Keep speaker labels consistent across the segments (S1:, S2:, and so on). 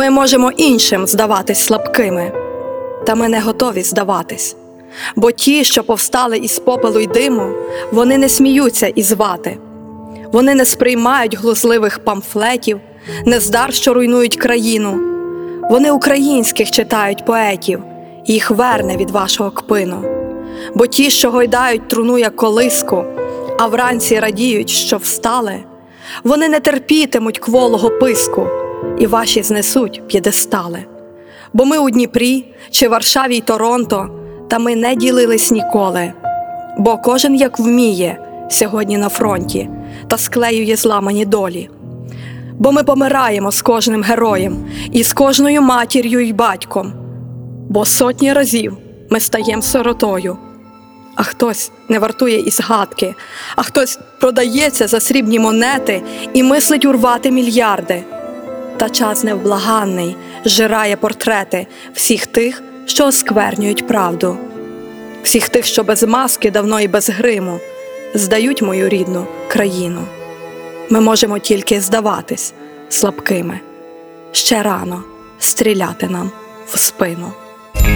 S1: Ми можемо іншим здаватись слабкими, та ми не готові здаватись. Бо ті, що повстали із попелу й диму, вони не сміються із вати, вони не сприймають глузливих памфлетів, нездар, що руйнують країну. Вони українських читають поетів, і їх верне від вашого кпину. Бо ті, що гойдають труну як колиску, а вранці радіють, що встали, вони не терпітимуть кволого писку, і ваші знесуть п'єдестали. Бо ми у Дніпрі чи Варшаві й Торонто, та ми не ділились ніколи. Бо кожен як вміє сьогодні на фронті та склеює зламані долі. Бо ми помираємо з кожним героєм і з кожною матір'ю й батьком. Бо сотні разів ми стаєм сиротою, а хтось не вартує і згадки, а хтось продається за срібні монети і мислить урвати мільярди. Та час невблаганний жирає портрети всіх тих, що осквернюють правду, всіх тих, що без маски давно і без гриму здають мою рідну країну. Ми можемо тільки здаватись слабкими. Ще рано стріляти нам в спину.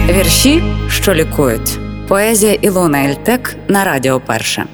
S2: Вірші, що лікують. Поезія Ілона Ельтек на Радіо Перше.